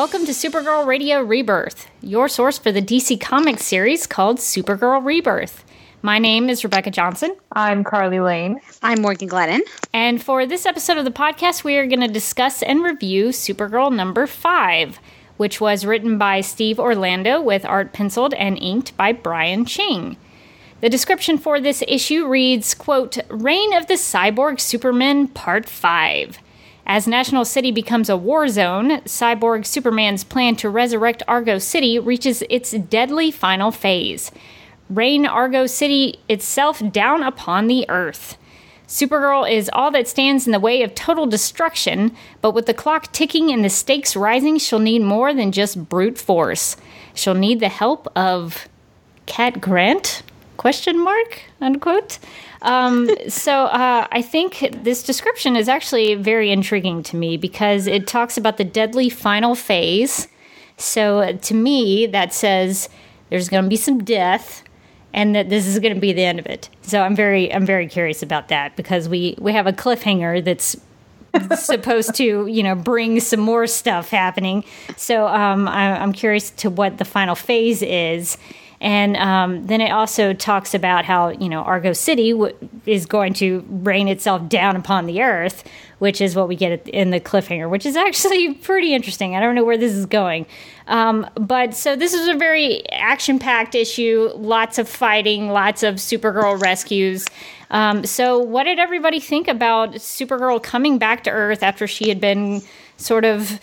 to Supergirl Radio Rebirth, your source for the DC Comics series called Supergirl Rebirth. My name is Rebecca Johnson. I'm Carly Lane. I'm Morgan Glennon. And for this episode of the podcast, we are going to discuss and review Supergirl number five, which was written by Steve Orlando with art penciled and inked by Brian Ching. The description for this issue reads, quote, Reign of the Cyborg Superman, Part 5. As National City becomes a war zone, Cyborg Superman's plan to resurrect Argo City reaches its deadly final phase rain Argo City itself down upon the Earth. Supergirl is all that stands in the way of total destruction, but with the clock ticking and the stakes rising, she'll need more than just brute force. She'll need the help of Cat Grant? Question mark? Unquote. Um, so uh, I think this description is actually very intriguing to me because it talks about the deadly final phase. So to me, that says there's going to be some death and that this is going to be the end of it. So I'm very I'm very curious about that because we we have a cliffhanger that's supposed to you know bring some more stuff happening. So um, I, I'm curious to what the final phase is. And um, then it also talks about how you know Argo City w- is going to rain itself down upon the Earth, which is what we get in the cliffhanger, which is actually pretty interesting. I don't know where this is going, um, but so this is a very action-packed issue. Lots of fighting, lots of Supergirl rescues. Um, so, what did everybody think about Supergirl coming back to Earth after she had been sort of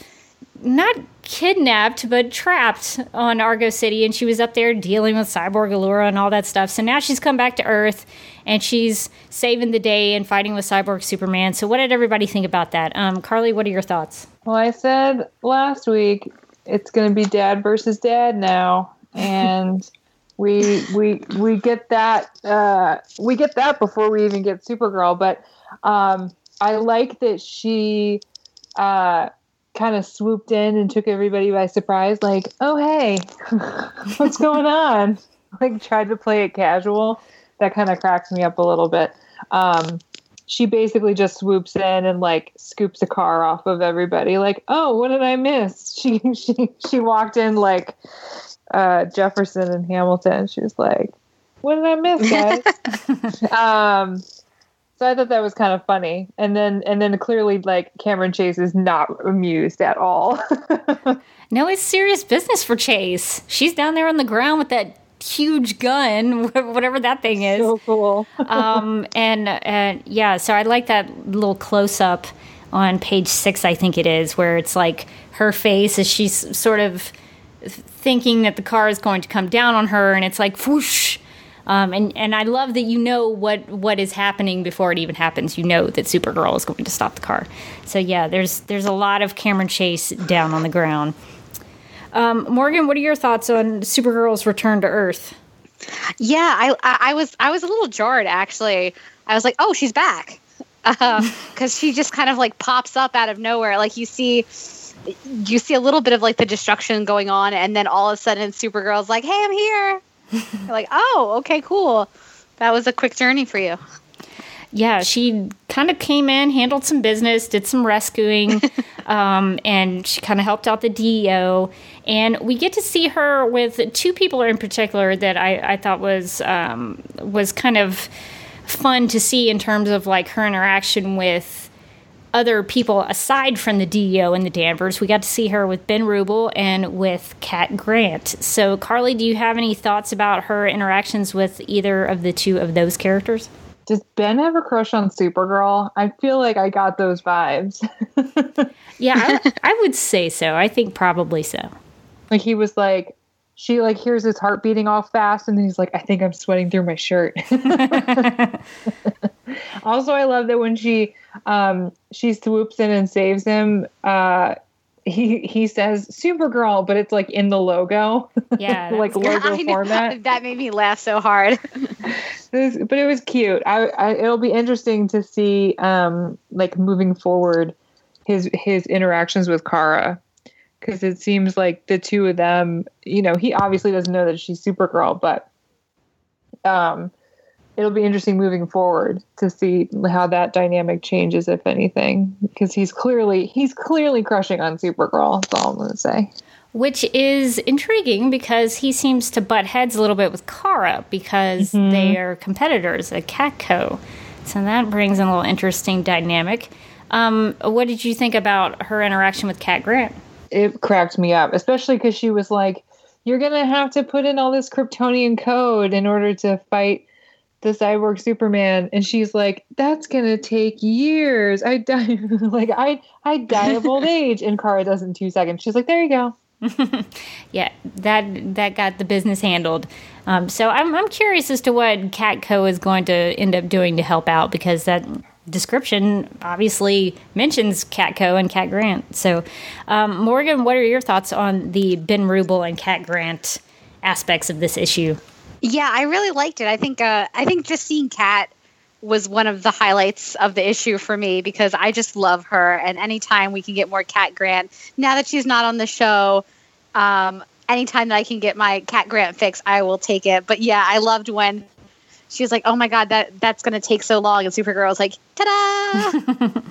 not kidnapped but trapped on Argo City and she was up there dealing with Cyborg Alura and all that stuff. So now she's come back to Earth and she's saving the day and fighting with Cyborg Superman. So what did everybody think about that? Um, Carly, what are your thoughts? Well, I said last week it's going to be dad versus dad now and we we we get that uh, we get that before we even get Supergirl, but um, I like that she uh, kind of swooped in and took everybody by surprise like oh hey what's going on? Like tried to play it casual. That kind of cracks me up a little bit. Um, she basically just swoops in and like scoops a car off of everybody like oh what did i miss? She she she walked in like uh, jefferson and hamilton. She was like what did i miss guys? Um so I thought that was kind of funny. And then and then clearly like Cameron Chase is not amused at all. no, it's serious business for Chase. She's down there on the ground with that huge gun, whatever that thing is. So cool. um, and and yeah, so I like that little close up on page six, I think it is, where it's like her face as she's sort of thinking that the car is going to come down on her, and it's like whoosh um, and and I love that you know what what is happening before it even happens. You know that Supergirl is going to stop the car. So yeah, there's there's a lot of Cameron Chase down on the ground. Um, Morgan, what are your thoughts on Supergirl's return to Earth? Yeah, I, I was I was a little jarred actually. I was like, oh, she's back because uh, she just kind of like pops up out of nowhere. Like you see you see a little bit of like the destruction going on, and then all of a sudden Supergirl's like, "Hey, I'm here." like, oh, okay, cool. That was a quick journey for you. Yeah, she kind of came in, handled some business, did some rescuing, um, and she kind of helped out the DEO. And we get to see her with two people in particular that I, I thought was um, was kind of fun to see in terms of like her interaction with other people aside from the DEO and the Danvers. We got to see her with Ben Rubel and with Cat Grant. So, Carly, do you have any thoughts about her interactions with either of the two of those characters? Does Ben have a crush on Supergirl? I feel like I got those vibes. yeah, I, I would say so. I think probably so. Like he was like, she like hears his heart beating all fast and then he's like i think i'm sweating through my shirt also i love that when she um she swoops in and saves him uh he he says Supergirl, but it's like in the logo. Yeah, like logo format. That made me laugh so hard. was, but it was cute. I, I, it'll be interesting to see um like moving forward his his interactions with Kara because it seems like the two of them, you know, he obviously doesn't know that she's Supergirl, but um, it'll be interesting moving forward to see how that dynamic changes, if anything, because he's clearly he's clearly crushing on Supergirl. That's all I'm going to say. which is intriguing because he seems to butt heads a little bit with Kara because mm-hmm. they are competitors at Catco. So that brings in a little interesting dynamic. Um, what did you think about her interaction with Cat Grant? It cracked me up, especially because she was like, "You're gonna have to put in all this Kryptonian code in order to fight the cyborg Superman," and she's like, "That's gonna take years. I die like I I die of old age." And Kara does in two seconds. She's like, "There you go." yeah, that that got the business handled. Um, so I'm I'm curious as to what Catco is going to end up doing to help out because that description obviously mentions Catco and Cat Grant. So, um, Morgan, what are your thoughts on the Ben Rubel and Cat Grant aspects of this issue? Yeah, I really liked it. I think uh, I think just seeing Cat was one of the highlights of the issue for me because I just love her. And anytime we can get more Cat Grant, now that she's not on the show, um, anytime that I can get my Cat Grant fix, I will take it. But yeah, I loved when she was like, "Oh my god, that that's going to take so long," and Supergirl was like, "Ta-da!"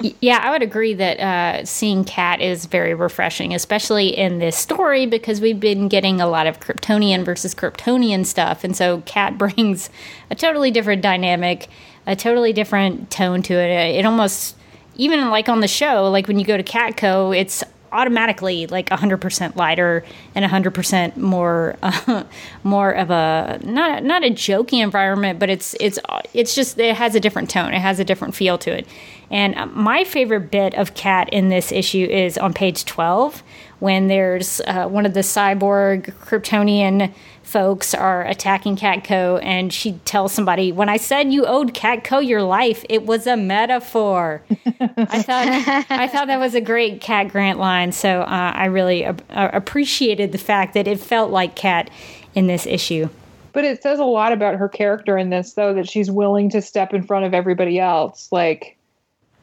yeah, I would agree that uh, seeing Cat is very refreshing, especially in this story because we've been getting a lot of Kryptonian versus Kryptonian stuff, and so Cat brings a totally different dynamic, a totally different tone to it. It almost even like on the show, like when you go to Catco, it's automatically like 100% lighter and 100% more uh, more of a not not a jokey environment but it's it's it's just it has a different tone. It has a different feel to it. And uh, my favorite bit of cat in this issue is on page 12 when there's uh, one of the cyborg kryptonian folks are attacking Catco, and she tells somebody, "When I said you owed Catco your life, it was a metaphor." I thought I thought that was a great Cat Grant line, so uh, I really uh, appreciated the fact that it felt like Cat in this issue. But it says a lot about her character in this, though, that she's willing to step in front of everybody else. Like,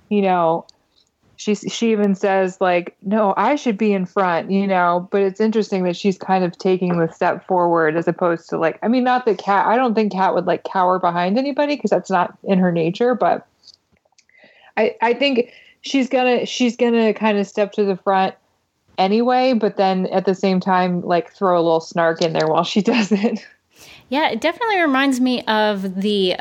you know, she she even says like no i should be in front you know but it's interesting that she's kind of taking the step forward as opposed to like i mean not that cat i don't think cat would like cower behind anybody because that's not in her nature but i i think she's gonna she's gonna kind of step to the front anyway but then at the same time like throw a little snark in there while she does it yeah it definitely reminds me of the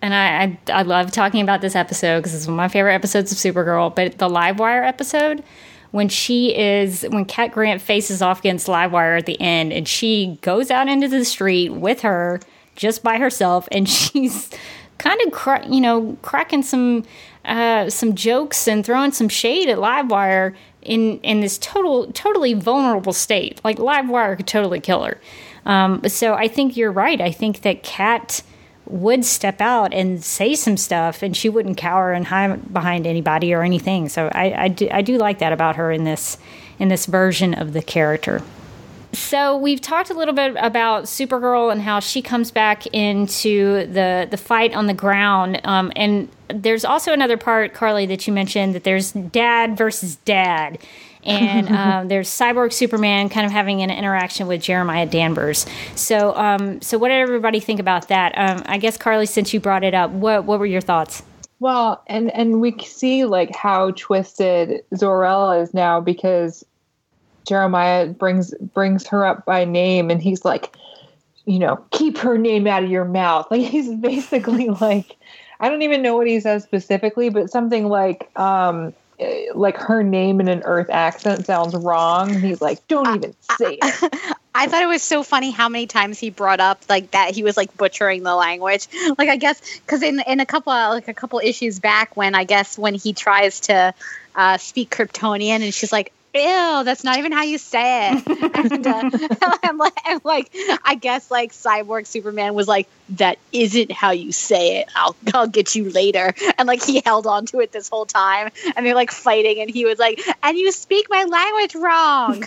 and I, I, I love talking about this episode because it's one of my favorite episodes of Supergirl. But the Livewire episode, when she is when Cat Grant faces off against Livewire at the end, and she goes out into the street with her just by herself, and she's kind of cra- you know cracking some uh, some jokes and throwing some shade at Livewire in in this total totally vulnerable state. Like Livewire could totally kill her. Um, so I think you're right. I think that Cat would step out and say some stuff, and she wouldn't cower and hide behind anybody or anything. So I, I, do, I do like that about her in this in this version of the character. So we've talked a little bit about Supergirl and how she comes back into the the fight on the ground. Um, and there's also another part, Carly, that you mentioned that there's dad versus dad and um, there's Cyborg Superman kind of having an interaction with Jeremiah Danvers. So, um, so what did everybody think about that? Um, I guess Carly, since you brought it up, what what were your thoughts? Well, and and we see like how twisted Zor-El is now because Jeremiah brings brings her up by name, and he's like, you know, keep her name out of your mouth. Like he's basically like, I don't even know what he says specifically, but something like, um, like her name in an Earth accent sounds wrong. He's like, don't even say it. I thought it was so funny how many times he brought up like that he was like butchering the language. Like I guess because in in a couple like a couple issues back when I guess when he tries to uh, speak Kryptonian and she's like, ew, that's not even how you say it. and, uh, I'm like, I'm like, I guess like Cyborg Superman was like, that isn't how you say it. I'll, I'll get you later. And like he held on to it this whole time. And they're like fighting, and he was like, and you speak my language wrong.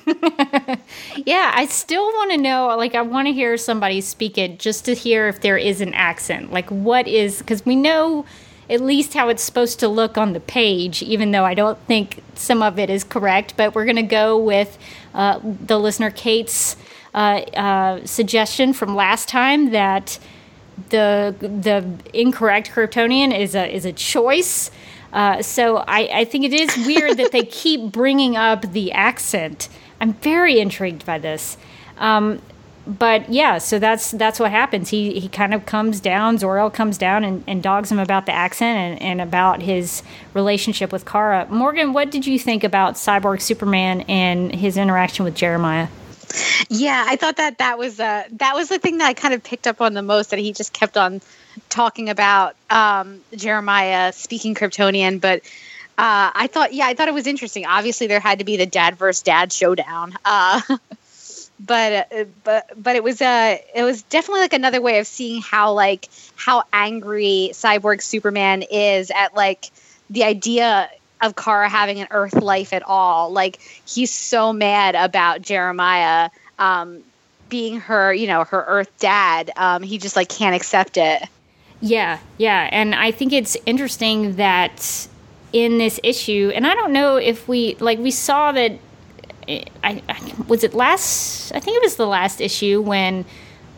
yeah, I still want to know. Like, I want to hear somebody speak it just to hear if there is an accent. Like, what is because we know at least how it's supposed to look on the page, even though I don't think some of it is correct. But we're going to go with uh, the listener Kate's uh, uh, suggestion from last time that the the incorrect Kryptonian is a is a choice. Uh, so I, I think it is weird that they keep bringing up the accent I'm very intrigued by this. Um, but yeah, so that's that's what happens. He he kind of comes down. Zor-El comes down and, and dogs him about the accent and, and about his relationship with Kara. Morgan, what did you think about Cyborg Superman and his interaction with Jeremiah? Yeah, I thought that that was uh, that was the thing that I kind of picked up on the most. That he just kept on talking about um, Jeremiah speaking Kryptonian, but uh, I thought, yeah, I thought it was interesting. Obviously, there had to be the dad versus dad showdown. Uh, but uh, but but it was uh it was definitely like another way of seeing how like how angry cyborg superman is at like the idea of kara having an earth life at all. Like he's so mad about jeremiah um being her you know her earth dad. Um he just like can't accept it. Yeah yeah. And i think it's interesting that in this issue and i don't know if we like we saw that I, I, was it last? I think it was the last issue when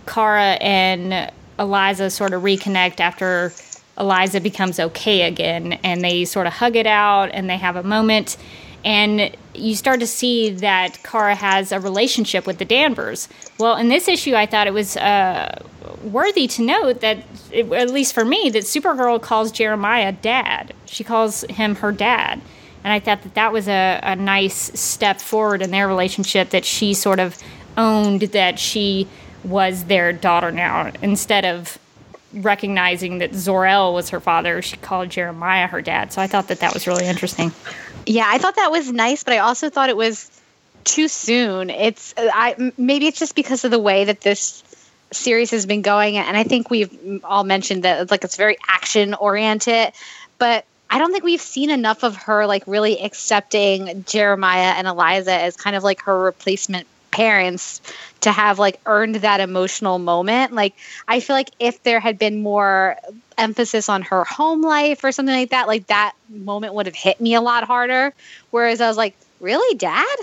Kara and Eliza sort of reconnect after Eliza becomes okay again, and they sort of hug it out and they have a moment. And you start to see that Kara has a relationship with the Danvers. Well, in this issue, I thought it was uh, worthy to note that, at least for me, that Supergirl calls Jeremiah dad. She calls him her dad. And I thought that that was a, a nice step forward in their relationship that she sort of owned that she was their daughter now instead of recognizing that Zor-El was her father. She called Jeremiah her dad. So I thought that that was really interesting. Yeah, I thought that was nice, but I also thought it was too soon. It's I maybe it's just because of the way that this series has been going, and I think we've all mentioned that it's like it's very action oriented, but I don't think we've seen enough of her like really accepting Jeremiah and Eliza as kind of like her replacement parents to have like earned that emotional moment. Like I feel like if there had been more emphasis on her home life or something like that, like that moment would have hit me a lot harder. Whereas I was like, really, dad?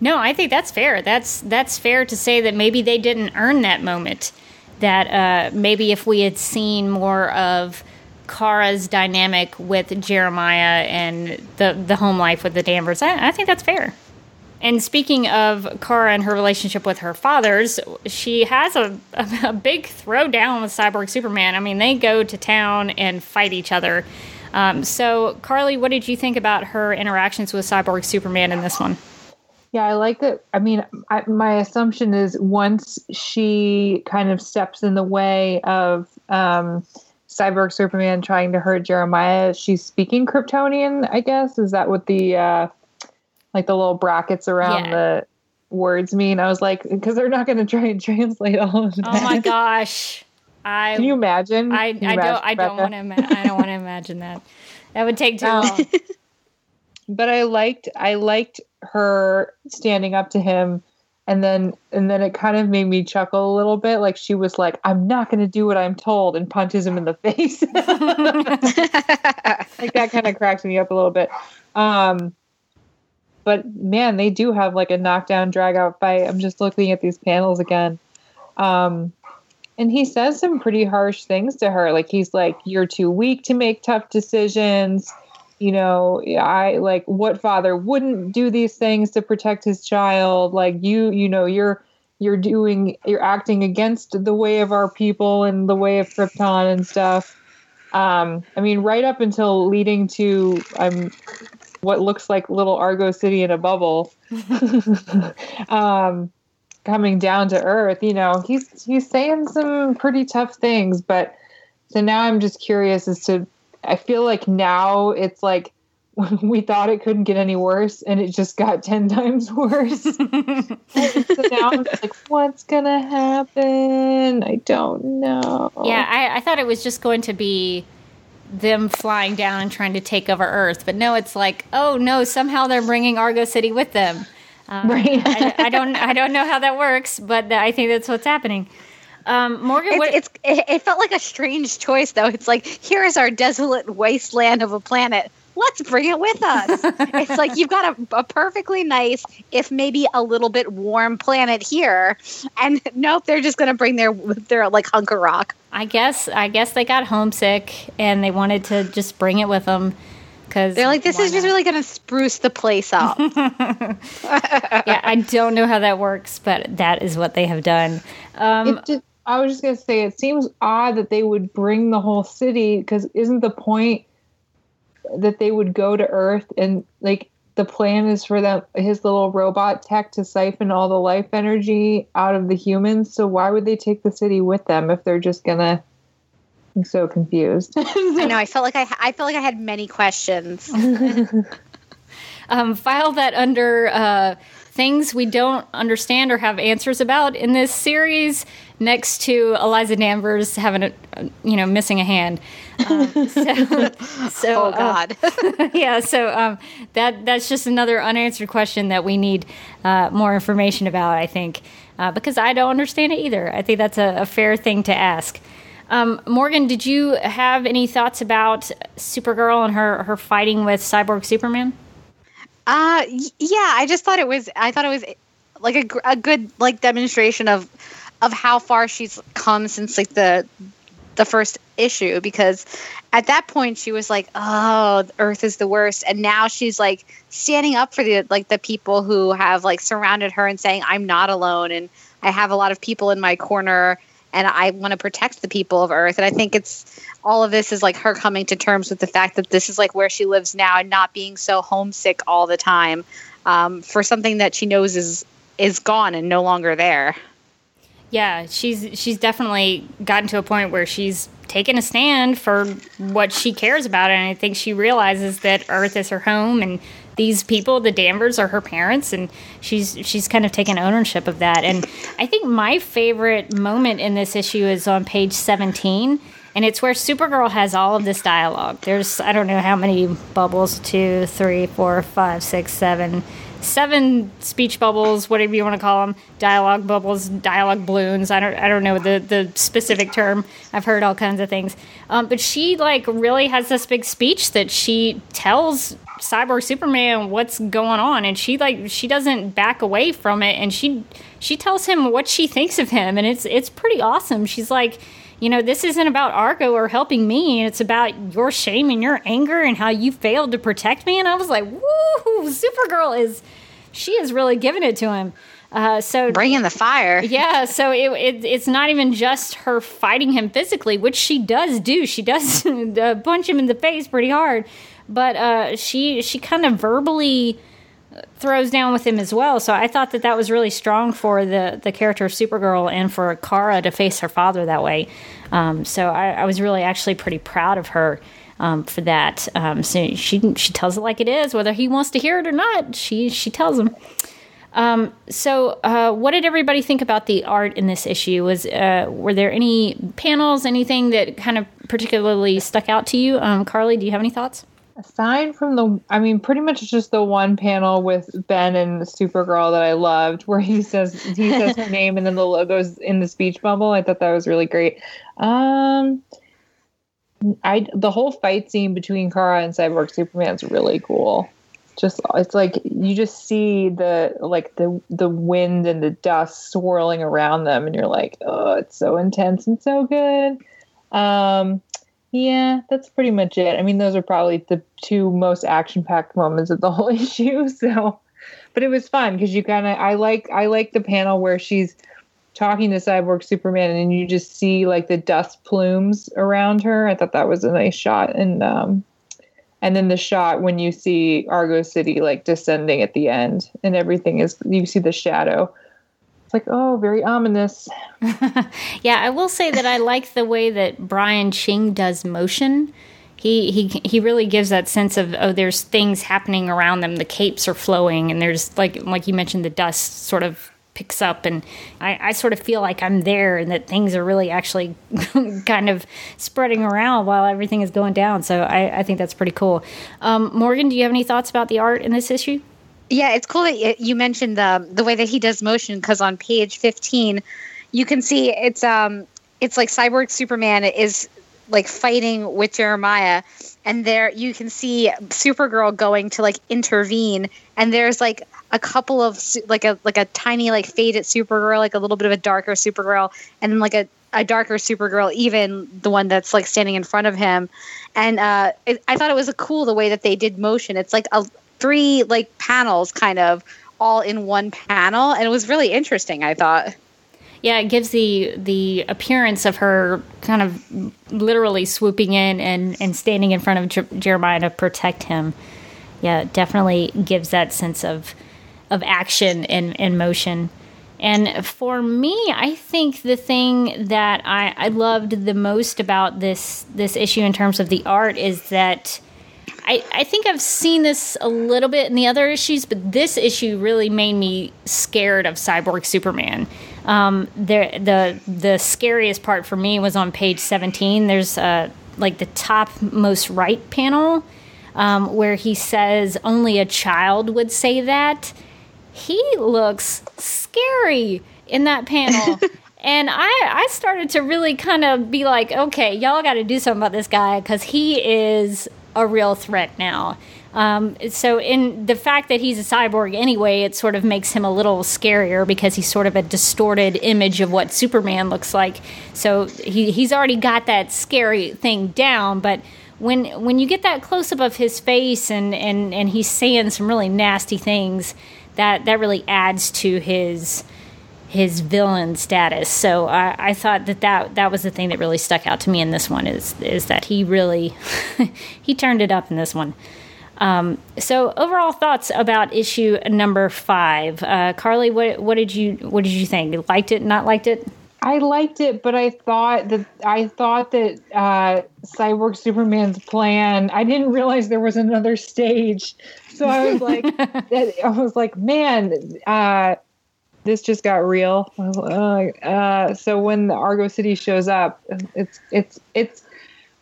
No, I think that's fair. That's that's fair to say that maybe they didn't earn that moment. That uh, maybe if we had seen more of Kara's dynamic with Jeremiah and the the home life with the Danvers. I, I think that's fair. And speaking of Kara and her relationship with her fathers, she has a, a, a, big throwdown with Cyborg Superman. I mean, they go to town and fight each other. Um, so, Carly, what did you think about her interactions with Cyborg Superman in this one? Yeah, I like that. I mean, I, my assumption is once she kind of steps in the way of. Um, Cyborg Superman trying to hurt Jeremiah, she's speaking Kryptonian, I guess. Is that what the uh like the little brackets around yeah. the words mean? I was like, because they're not going to try and translate all of that. Oh my gosh. I Can you imagine? I, you I imagine, don't I don't want to ima- I don't want to imagine that. That would take too um, long. but I liked I liked her standing up to him and then and then it kind of made me chuckle a little bit. Like she was like i'm not going to do what i'm told and punches him in the face. Like that kind of cracks me up a little bit. Um but man they do have like a knockdown drag out fight. I'm just looking at these panels again. Um and he says some pretty harsh things to her. Like he's like you're too weak to make tough decisions you know i like what father wouldn't do these things to protect his child? Like you you know you're you're doing you're acting against the way of our people and the way of krypton and stuff. Um i mean right up until leading to um what looks like little argo city in a bubble. Um coming down to earth you know he's he's saying some pretty tough things but so now i'm just curious as to I feel like now it's like we thought it couldn't get any worse and it just got 10 times worse. so now I'm like, what's going to happen? I don't know. Yeah, I, I, thought it was just going to be them flying down and trying to take over Earth. But no, it's like, oh no, somehow they're bringing Argo City with them. Um, right. I, I, don't, I don't know how that works, but I think that's what's happening. Um, Morgan, what- it's, it's it felt like a strange choice though. It's like here is our desolate wasteland of a planet. Let's bring it with us. it's like you've got a, a, perfectly nice, if maybe a little bit warm planet here, and nope, they're just going to bring their their like hunk of rock. I guess I guess they got homesick and they wanted to just bring it with them. because They're like, this why is just really going to spruce the place up. yeah, I don't know how that works, but that is what they have done. Um, it just, I was just gonna say it seems odd that they would bring the whole city because isn't the point that they would go to Earth and like the plan is for them his little robot tech to siphon all the life energy out of the humans. So why would they take the city with them if they're just gonna? I'm so confused. I know. I felt like I, I felt like I had many questions. um, file that under uh, things we don't understand or have answers about in this series, next to Eliza Danvers having a, you know, missing a hand. Um, so, so, Oh uh, God. yeah, so um, that that's just another unanswered question that we need uh, more information about. I think uh, because I don't understand it either. I think that's a, a fair thing to ask. Um, Morgan, did you have any thoughts about Supergirl and her her fighting with Cyborg Superman? Uh, yeah. I just thought it was. I thought it was like a, a good like demonstration of of how far she's come since like the the first issue because at that point she was like oh earth is the worst and now she's like standing up for the like the people who have like surrounded her and saying i'm not alone and i have a lot of people in my corner and i want to protect the people of earth and i think it's all of this is like her coming to terms with the fact that this is like where she lives now and not being so homesick all the time um, for something that she knows is is gone and no longer there. Yeah, she's she's definitely gotten to a point where she's taken a stand for what she cares about, and I think she realizes that Earth is her home, and these people, the Danvers, are her parents, and she's she's kind of taken ownership of that. And I think my favorite moment in this issue is on page seventeen, and it's where Supergirl has all of this dialogue. There's I don't know how many bubbles, two, three, four, five, six, seven seven speech bubbles, whatever you want to call them, dialogue bubbles, dialogue balloons. I don't, I don't know the the specific term. I've heard all kinds of things. Um, but she like really has this big speech that she tells Cyborg Superman what's going on, and she like she doesn't back away from it, and she she tells him what she thinks of him, and it's it's pretty awesome. She's like. You know, this isn't about Argo or helping me. It's about your shame and your anger and how you failed to protect me. And I was like, woo, Supergirl is, she is really giving it to him. Uh, so bring in the fire yeah, so it, it it's not even just her fighting him physically, which she does do. She does uh, punch him in the face pretty hard, but uh, she she kind of verbally throws down with him as well. So I thought that that was really strong for the the character of Supergirl and for Kara to face her father that way. Um, so I, I was really actually pretty proud of her. Um, for that, um, so she she tells it like it is, whether he wants to hear it or not. She she tells him. Um, so, uh, what did everybody think about the art in this issue? Was uh, were there any panels, anything that kind of particularly stuck out to you? Um, Carly, do you have any thoughts? Aside from the, I mean, pretty much just the one panel with Ben and Supergirl that I loved, where he says he says her name and then the logo's in the speech bubble. I thought that was really great. Um, I the whole fight scene between Kara and Cyborg Superman's really cool. Just it's like you just see the like the the wind and the dust swirling around them, and you're like, oh, it's so intense and so good. Um, yeah, that's pretty much it. I mean, those are probably the two most action-packed moments of the whole issue. So, but it was fun because you kind of I like I like the panel where she's talking to Cyborg Superman and you just see like the dust plumes around her. I thought that was a nice shot, and um, and then the shot when you see Argo City like descending at the end and everything is you see the shadow. It's like oh, very ominous. Yeah, I will say that I like the way that Brian Ching does motion. He he he really gives that sense of oh, there's things happening around them. The capes are flowing, and there's like like you mentioned, the dust sort of picks up, and I, I sort of feel like I'm there, and that things are really actually kind of spreading around while everything is going down. So I, I think that's pretty cool. Um, Morgan, do you have any thoughts about the art in this issue? Yeah, it's cool that you mentioned the the way that he does motion because on page fifteen, you can see it's um it's like Cyborg Superman is like fighting with Jeremiah, and there you can see Supergirl going to like intervene, and there's like a couple of like a like a tiny like faded Supergirl, like a little bit of a darker Supergirl, and then like a a darker Supergirl, even the one that's like standing in front of him. And uh, it, I thought it was a cool the way that they did motion. It's like a three like panels kind of all in one panel, and it was really interesting. I thought. Yeah, it gives the the appearance of her kind of literally swooping in and and standing in front of Jer- Jeremiah to protect him. Yeah, it definitely gives that sense of of action and, and motion. And for me, I think the thing that I, I loved the most about this this issue in terms of the art is that I, I think I've seen this a little bit in the other issues, but this issue really made me scared of Cyborg Superman. Um, the the the scariest part for me was on page seventeen. There's uh, like the top most right panel um, where he says only a child would say that he looks scary in that panel. and I, I started to really kind of be like, okay, y'all got to do something about this guy because he is a real threat now. Um, so, in the fact that he's a cyborg anyway, it sort of makes him a little scarier because he's sort of a distorted image of what Superman looks like. So he, he's already got that scary thing down, but when when you get that close up of his face and, and, and he's saying some really nasty things, that that really adds to his his villain status. So I, I, thought that, that that was the thing that really stuck out to me in this one is is that he really he turned it up in this one. Um, so overall thoughts about issue number five, uh, Carly, what what did you what did you think? Liked it? Not liked it? I liked it, but I thought that I thought that uh, Cyborg Superman's plan. I didn't realize there was another stage, so I was like, I was like, man, uh, this just got real. Uh, so when the Argo City shows up, it's it's it's.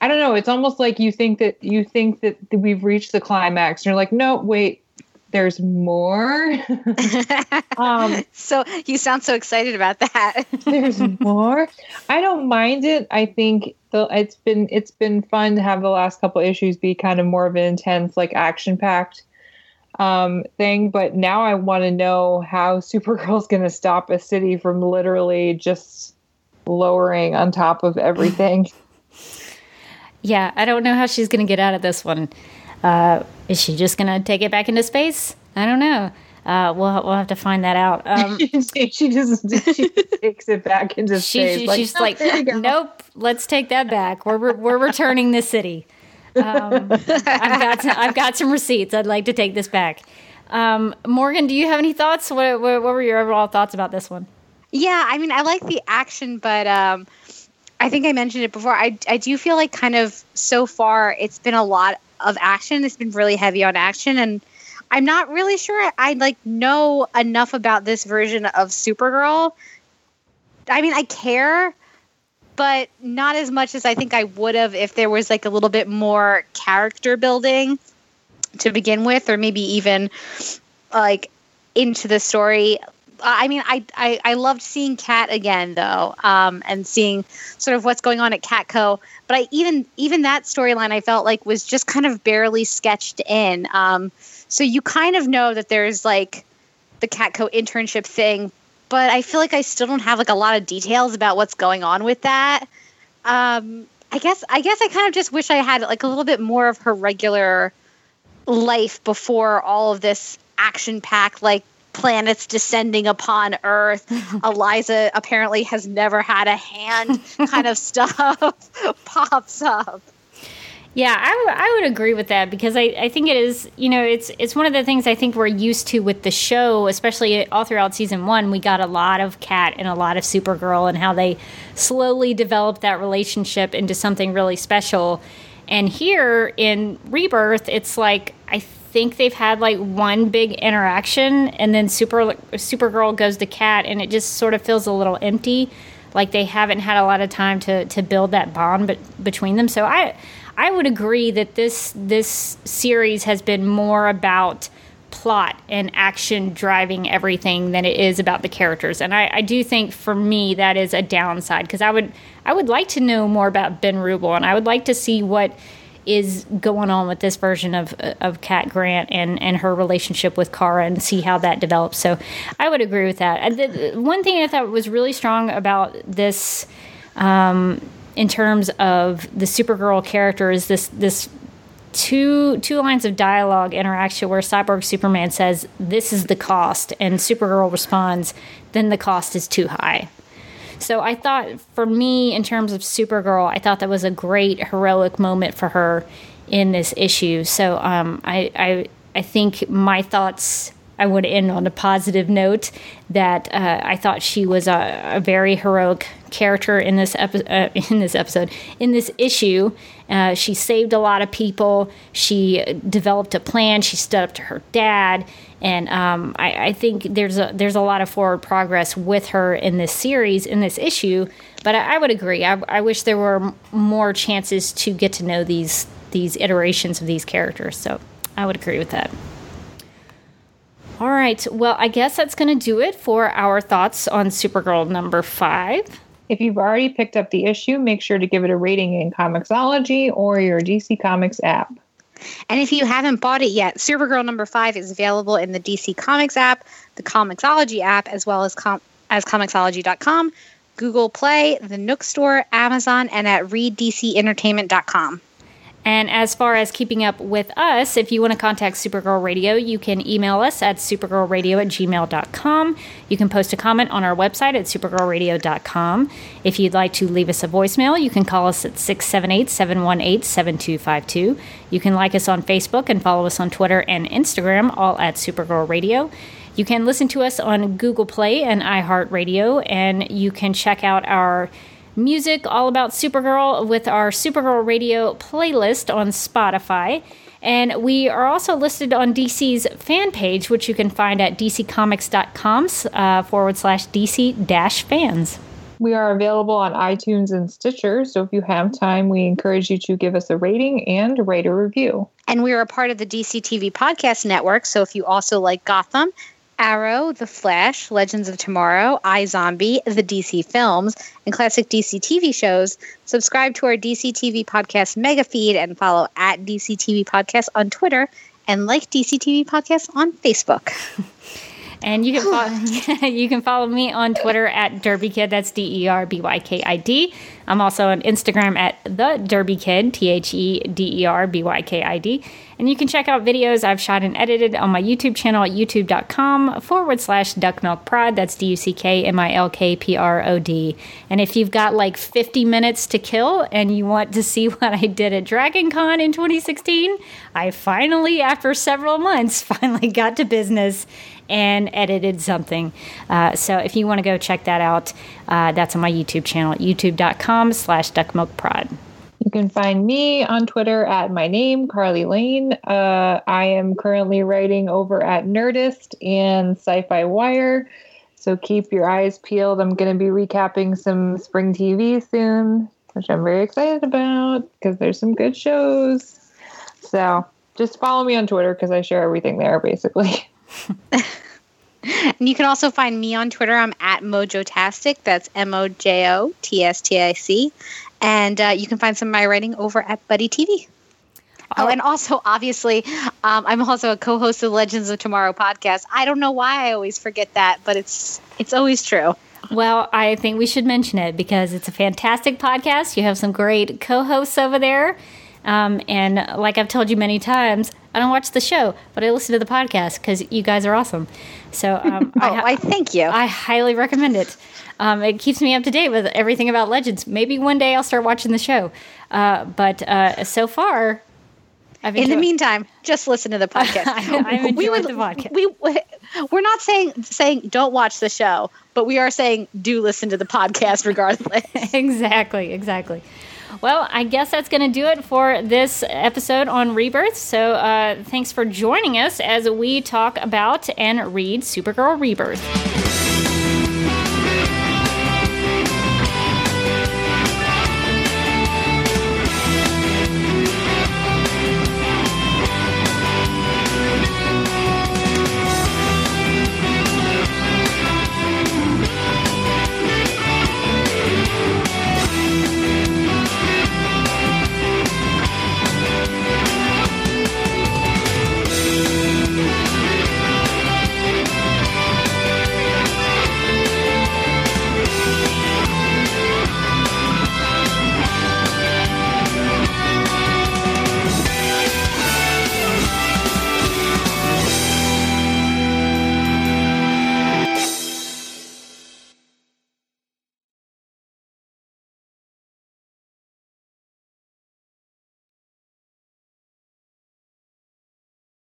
I don't know. It's almost like you think that you think that we've reached the climax, and you're like, no, wait, there's more. um, so you sound so excited about that. there's more. I don't mind it. I think the, it's been it's been fun to have the last couple issues be kind of more of an intense, like action packed um, thing. But now I want to know how Supergirl's going to stop a city from literally just lowering on top of everything. yeah, I don't know how she's going to get out of this one. Uh, is she just going to take it back into space? I don't know. Uh, we'll we'll have to find that out. Um, she just she takes it back into space. She, like, she's oh, like, nope. Let's take that back. We're we're returning the city. Um, I've got some, I've got some receipts. I'd like to take this back. Um, Morgan, do you have any thoughts? What, what, what were your overall thoughts about this one? Yeah, I mean, I like the action, but um, I think I mentioned it before. I I do feel like kind of so far it's been a lot of action. It's been really heavy on action, and I'm not really sure I like know enough about this version of Supergirl. I mean, I care, but not as much as I think I would have if there was like a little bit more character building to begin with, or maybe even like into the story. I mean, I, I, I loved seeing Cat again though, um, and seeing sort of what's going on at Catco. But I even even that storyline I felt like was just kind of barely sketched in. Um, so you kind of know that there's like the Catco internship thing, but I feel like I still don't have like a lot of details about what's going on with that. Um, I guess I guess I kind of just wish I had like a little bit more of her regular life before all of this action pack like planets descending upon Earth. Eliza apparently has never had a hand kind of stuff pops up. Yeah, I, w- I would agree with that because I, I think it is, you know, it's it's one of the things I think we're used to with the show, especially all throughout season one. We got a lot of Cat and a lot of Supergirl and how they slowly developed that relationship into something really special. And here in Rebirth, it's like I think they've had like one big interaction, and then Super Supergirl goes to Cat, and it just sort of feels a little empty, like they haven't had a lot of time to to build that bond but, between them. So I I would agree that this this series has been more about plot and action driving everything than it is about the characters and I, I do think for me that is a downside because I would I would like to know more about Ben Rubel and I would like to see what is going on with this version of of Cat Grant and and her relationship with Kara and see how that develops. So I would agree with that. The, one thing I thought was really strong about this um, in terms of the Supergirl character is this this two two lines of dialogue interaction where Cyborg Superman says, "This is the cost," and Supergirl responds, "Then the cost is too high." So I thought, for me, in terms of Supergirl, I thought that was a great heroic moment for her in this issue. So um, I, I I think my thoughts. I would end on a positive note that uh, I thought she was a, a very heroic character in this epi- uh, in this episode in this issue. Uh, she saved a lot of people. She developed a plan. She stood up to her dad, and um, I, I, think there's a there's a lot of forward progress with her in this series in this issue. But I, I would agree. I, I wish there were more chances to get to know these these iterations of these characters. So I would agree with that. All right. Well, I guess that's going to do it for our thoughts on Supergirl number five. If you've already picked up the issue, make sure to give it a rating in Comixology or your DC Comics app. And if you haven't bought it yet, Supergirl number five is available in the DC Comics app, the Comixology app, as well as com- as Comixology.com, Google Play, the Nook Store, Amazon, and at ReadDCEntertainment.com. And as far as keeping up with us, if you want to contact Supergirl Radio, you can email us at supergirlradio at gmail.com. You can post a comment on our website at supergirlradio.com. If you'd like to leave us a voicemail, you can call us at 678 718 7252. You can like us on Facebook and follow us on Twitter and Instagram, all at Supergirl Radio. You can listen to us on Google Play and iHeartRadio, and you can check out our music all about Supergirl with our Supergirl Radio playlist on Spotify. And we are also listed on DC's fan page, which you can find at dccomics.com uh, forward slash DC dash fans. We are available on iTunes and Stitcher, so if you have time, we encourage you to give us a rating and write a review. And we are a part of the DC TV Podcast Network, so if you also like Gotham Arrow, The Flash, Legends of Tomorrow, iZombie, the DC films, and classic DC TV shows, subscribe to our DC TV Podcast mega feed and follow at DC TV Podcast on Twitter and like DC TV Podcast on Facebook. And you can follow, you can follow me on Twitter at Derby Kid. That's D E R B Y K I D. I'm also on Instagram at the Derby Kid, T H E D E R B Y K I D. And you can check out videos I've shot and edited on my YouTube channel at youtube.com forward slash duck milk prod. That's D U C K M I L K P R O D. And if you've got like 50 minutes to kill and you want to see what I did at Dragon Con in 2016, I finally, after several months, finally got to business and edited something. Uh, so if you want to go check that out, uh, that's on my YouTube channel at youtube.com slash duckmilkprod. You can find me on Twitter at my name, Carly Lane. Uh, I am currently writing over at Nerdist and Sci Fi Wire. So keep your eyes peeled. I'm going to be recapping some spring TV soon, which I'm very excited about because there's some good shows. So just follow me on Twitter because I share everything there basically. and you can also find me on Twitter. I'm at Mojotastic. That's M O J O T S T I C. And uh, you can find some of my writing over at Buddy TV. Oh, and also, obviously, um, I'm also a co-host of Legends of Tomorrow podcast. I don't know why I always forget that, but it's it's always true. Well, I think we should mention it because it's a fantastic podcast. You have some great co-hosts over there. Um, and like I've told you many times, I don't watch the show, but I listen to the podcast because you guys are awesome. So um, oh, I, I, thank you. I highly recommend it. Um, it keeps me up to date with everything about Legends. Maybe one day I'll start watching the show. Uh, but uh, so far, in the meantime, just listen to the podcast. I, we would, the podcast. We we're not saying saying don't watch the show, but we are saying do listen to the podcast regardless. exactly, exactly. Well, I guess that's going to do it for this episode on Rebirth. So uh, thanks for joining us as we talk about and read Supergirl Rebirth.